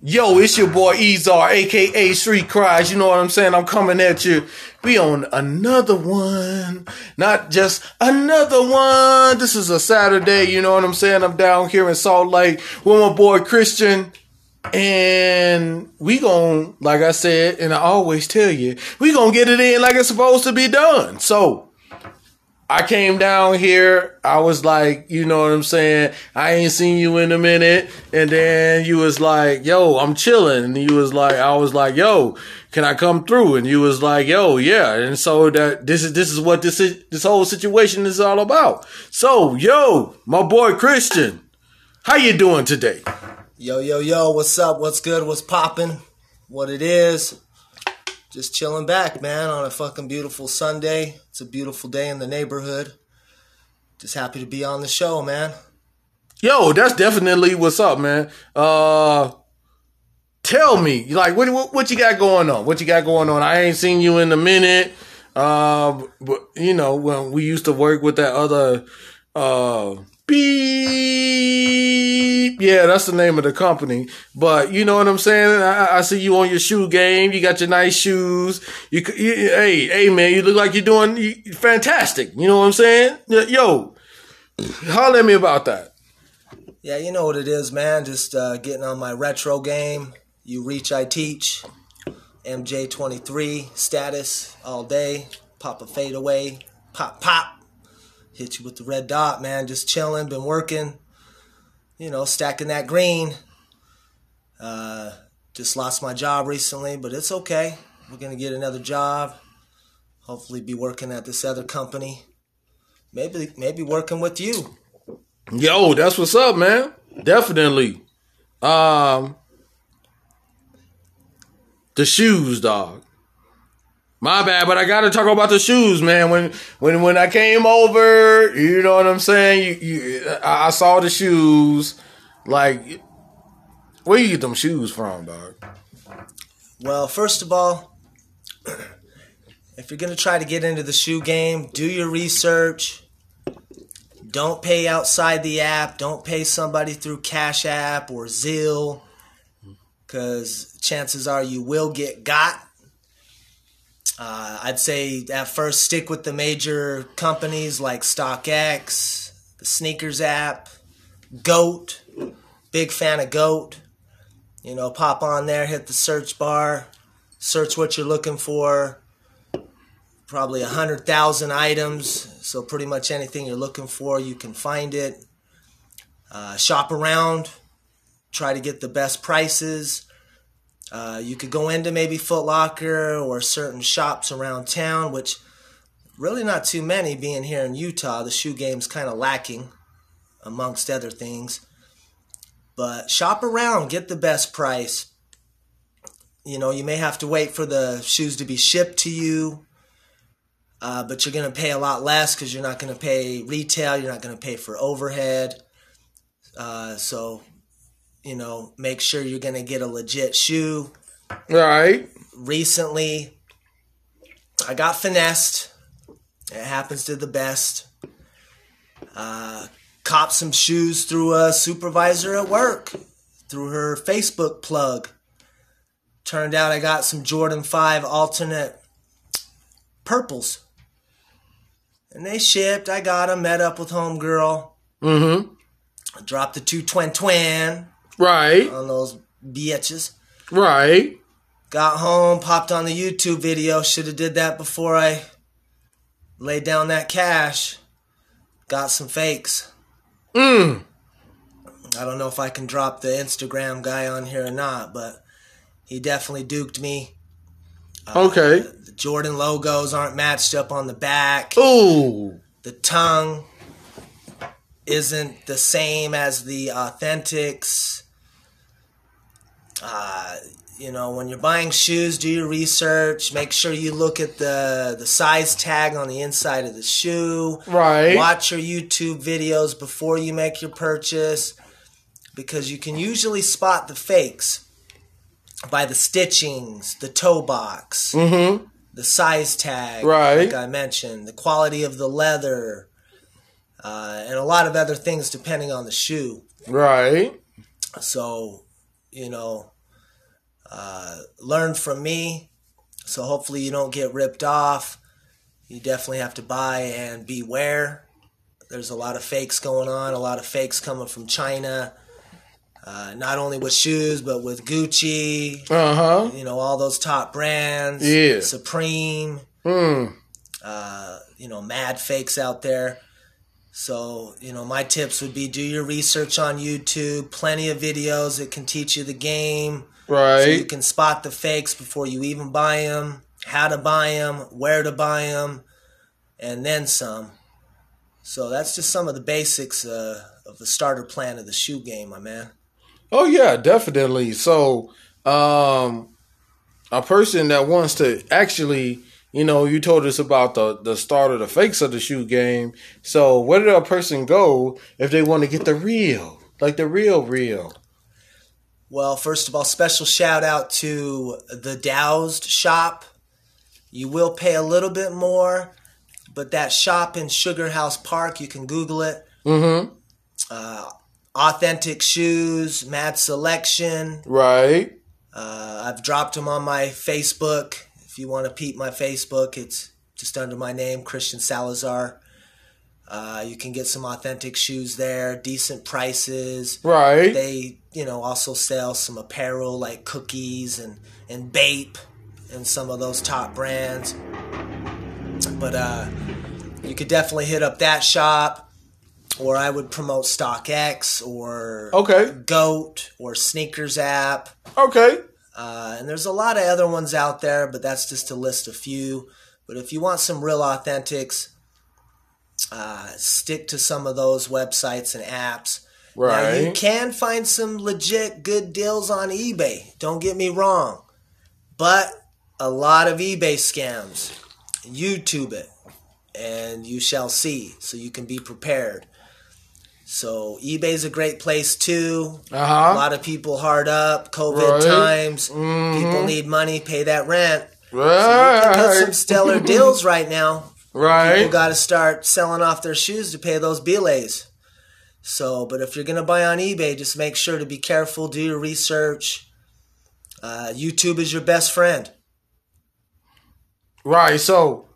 Yo, it's your boy Ezar, aka Street Cries. You know what I'm saying? I'm coming at you. We on another one. Not just another one. This is a Saturday, you know what I'm saying? I'm down here in Salt Lake with my boy Christian. And we gon' like I said, and I always tell you, we gonna get it in like it's supposed to be done. So I came down here. I was like, you know what I'm saying? I ain't seen you in a minute. And then you was like, yo, I'm chilling. And you was like, I was like, yo, can I come through? And you was like, yo, yeah. And so that this is, this is what this is, this whole situation is all about. So, yo, my boy Christian, how you doing today? Yo, yo, yo, what's up? What's good? What's popping? What it is? Just chilling back, man, on a fucking beautiful Sunday. It's a beautiful day in the neighborhood. Just happy to be on the show, man. Yo, that's definitely what's up, man. Uh tell me, like what what, what you got going on? What you got going on? I ain't seen you in a minute. Uh, but you know, when we used to work with that other uh beep. Yeah, that's the name of the company. But you know what I'm saying? I, I see you on your shoe game. You got your nice shoes. You, you hey, hey, man, you look like you're doing fantastic. You know what I'm saying? Yo, holler at me about that. Yeah, you know what it is, man. Just uh, getting on my retro game. You reach, I teach. MJ23 status all day. Pop a fadeaway. Pop, pop hit you with the red dot, man. Just chilling, been working, you know, stacking that green. Uh, just lost my job recently, but it's okay. We're gonna get another job. Hopefully, be working at this other company. Maybe, maybe working with you. Yo, that's what's up, man. Definitely. Um, the shoes, dog. My bad, but I gotta talk about the shoes, man. When when when I came over, you know what I'm saying. You, you I saw the shoes. Like, where you get them shoes from, dog? Well, first of all, if you're gonna try to get into the shoe game, do your research. Don't pay outside the app. Don't pay somebody through Cash App or Zelle, because chances are you will get got uh, I'd say at first stick with the major companies like StockX, the sneakers app, Goat. Big fan of Goat. You know, pop on there, hit the search bar, search what you're looking for. Probably a hundred thousand items, so pretty much anything you're looking for, you can find it. Uh, shop around, try to get the best prices. Uh, you could go into maybe Foot Locker or certain shops around town, which really not too many being here in Utah. The shoe game's kind of lacking, amongst other things. But shop around, get the best price. You know, you may have to wait for the shoes to be shipped to you, uh, but you're going to pay a lot less because you're not going to pay retail, you're not going to pay for overhead. Uh, so you know, make sure you're going to get a legit shoe. Right. Recently, I got finessed. It happens to the best. Uh, cop some shoes through a supervisor at work, through her Facebook plug. Turned out I got some Jordan 5 alternate purples. And they shipped. I got them, met up with Homegirl. Mm hmm. Dropped the two twin twin. Right. On those bitches. Right. Got home, popped on the YouTube video. Should have did that before I laid down that cash. Got some fakes. Mm. I don't know if I can drop the Instagram guy on here or not, but he definitely duked me. Uh, okay. The Jordan logos aren't matched up on the back. Ooh. The tongue isn't the same as the authentics. Uh, you know, when you're buying shoes, do your research. Make sure you look at the the size tag on the inside of the shoe. Right. Watch your YouTube videos before you make your purchase because you can usually spot the fakes by the stitchings, the toe box, mm-hmm. the size tag, right. like I mentioned, the quality of the leather, uh, and a lot of other things depending on the shoe. Right. So you know, uh, learn from me. So hopefully you don't get ripped off. You definitely have to buy and beware. There's a lot of fakes going on, a lot of fakes coming from China. Uh, not only with shoes, but with Gucci, Uh huh. you know, all those top brands. Yeah. Supreme, Hmm. uh, you know, mad fakes out there. So, you know, my tips would be do your research on YouTube, plenty of videos that can teach you the game. So you can spot the fakes before you even buy them, how to buy them, where to buy them, and then some. So that's just some of the basics uh, of the starter plan of the shoe game, my man. Oh yeah, definitely. So, um, a person that wants to actually, you know, you told us about the the start of the fakes of the shoe game. So, where did a person go if they want to get the real, like the real, real? Well, first of all, special shout out to the Doused shop. You will pay a little bit more, but that shop in Sugar House Park, you can Google it. Mm-hmm. Uh, authentic shoes, mad selection. Right. Uh, I've dropped them on my Facebook. If you want to peep my Facebook, it's just under my name, Christian Salazar. Uh, you can get some authentic shoes there, decent prices. Right. They, you know, also sell some apparel like cookies and and Bape and some of those top brands. But uh, you could definitely hit up that shop, or I would promote StockX or Okay. Goat or Sneakers app. Okay. Uh, and there's a lot of other ones out there, but that's just to list a few. But if you want some real authentics, uh, stick to some of those websites and apps. Right. Now, you can find some legit good deals on eBay. Don't get me wrong. But a lot of eBay scams. YouTube it, and you shall see. So you can be prepared. So eBay's a great place too. Uh A lot of people hard up, COVID Right. times. Mhm. People need money, pay that rent. Right, You can get some stellar deals right now. Right. People got to start selling off their shoes to pay those billets. So, but if you're gonna buy on eBay, just make sure to be careful, do your research. Uh, YouTube is your best friend. Right. So,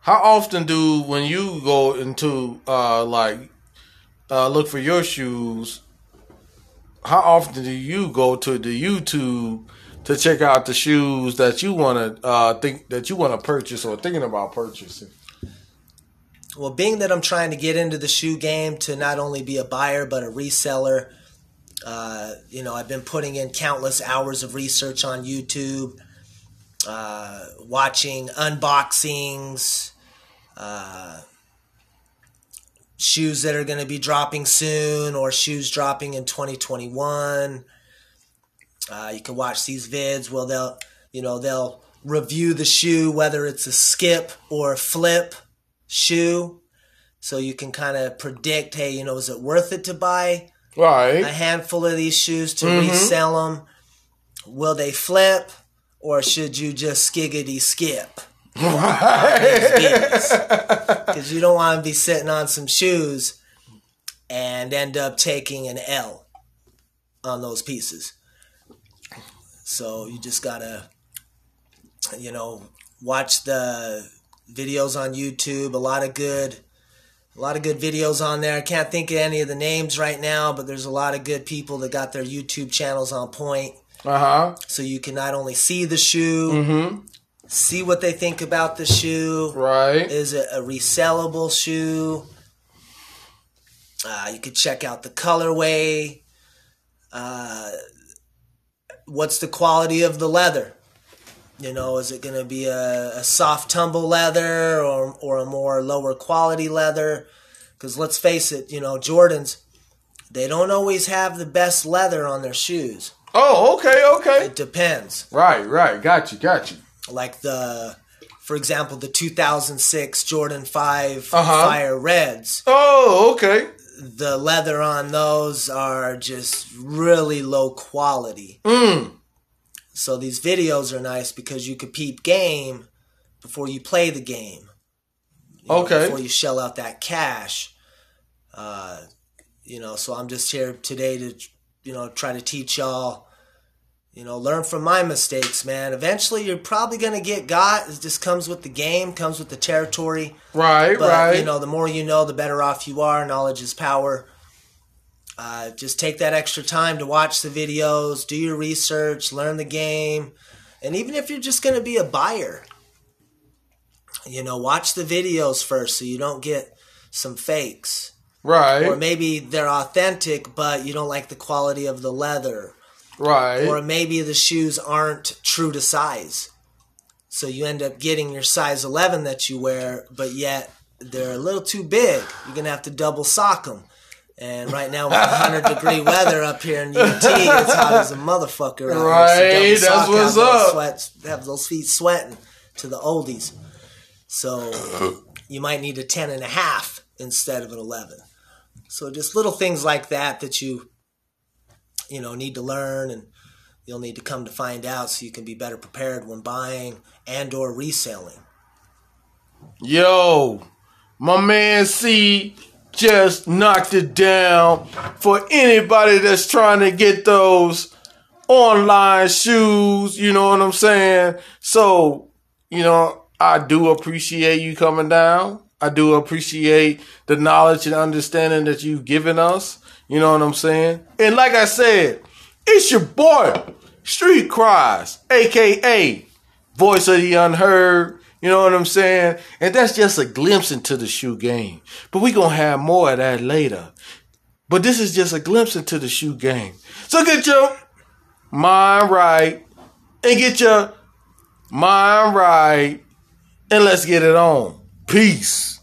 how often do when you go into uh like uh look for your shoes? How often do you go to the YouTube to check out the shoes that you want to uh think that you want to purchase or thinking about purchasing? Well, being that I'm trying to get into the shoe game to not only be a buyer but a reseller, uh, you know, I've been putting in countless hours of research on YouTube, uh, watching unboxings, uh, shoes that are going to be dropping soon or shoes dropping in 2021. Uh, you can watch these vids. Well, they'll, you know, they'll review the shoe whether it's a skip or a flip shoe so you can kind of predict hey you know is it worth it to buy right. a handful of these shoes to Mhm. resell them will they flip or should you just skiggity skip because you don't want to be sitting on some shoes and end up taking an L on those pieces. So you just gotta, you know, watch the videos on YouTube. A lot of good, a lot of good videos on there. I can't think of any of the names right now, but there's a lot of good people that got their YouTube channels on point. Uh huh. So you can not only see the shoe, Mm-hmm. See what they think about the shoe, Right. is it a resellable shoe? Uh, you could check out the colorway. Uh, what's the quality of the leather? You know, is it going to be a, a soft tumble leather or, or a more lower quality leather? Because let's face it, you know, Jordans, they don't always have the best leather on their shoes. Oh, okay, okay. It depends. Right, right. Got you, got you. Like the for example the 2006 jordan 5 Uh-huh. fire reds Oh, okay. the leather on those are just really low quality Mm. so these videos are nice because you could peep game before you play the game You know, Okay. before you shell out that cash uh, you know so i'm just here today to you know try to teach y'all You know, learn from my mistakes, man. Eventually, you're probably gonna get got. It just comes with the game, comes with the territory. Right, But right. you know, the more you know, the better off you are. Knowledge is power. Uh, just take that extra time to watch the videos, do your research, learn the game, and even if you're just gonna be a buyer, you know, watch the videos first so you don't get some fakes. right. Or maybe they're authentic, but you don't like the quality of the leather. Right. Or maybe the shoes aren't true to size. So you end up getting your size 11 that you wear, but yet they're a little too big. You're going to have to double sock them. And right now, with 100 degree weather up here in UT, it's hot as a motherfucker. Out Right, here. So that's what's up. Sweats, have those feet sweating to the oldies. So you might need a 10 and a half instead of an 11. So just little things like that that you you know need to learn and you'll need to come to find out so you can be better prepared when buying and or reselling. Yo, my man C just knocked it down for anybody that's trying to get those online shoes, you know what I'm saying? So, you know, I do appreciate you coming down. I do appreciate the knowledge and understanding that you've given us. You know what I'm saying? And like I said, it's your boy, Street Cries, aka Voice of the Unheard. You know what I'm saying? And that's just a glimpse into the shoe game. But we gonna have more of that later. But this is just a glimpse into the shoe game. So get your mind right and get your mind right and let's get it on. Peace.